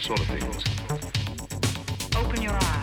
sort of things? Open your eyes.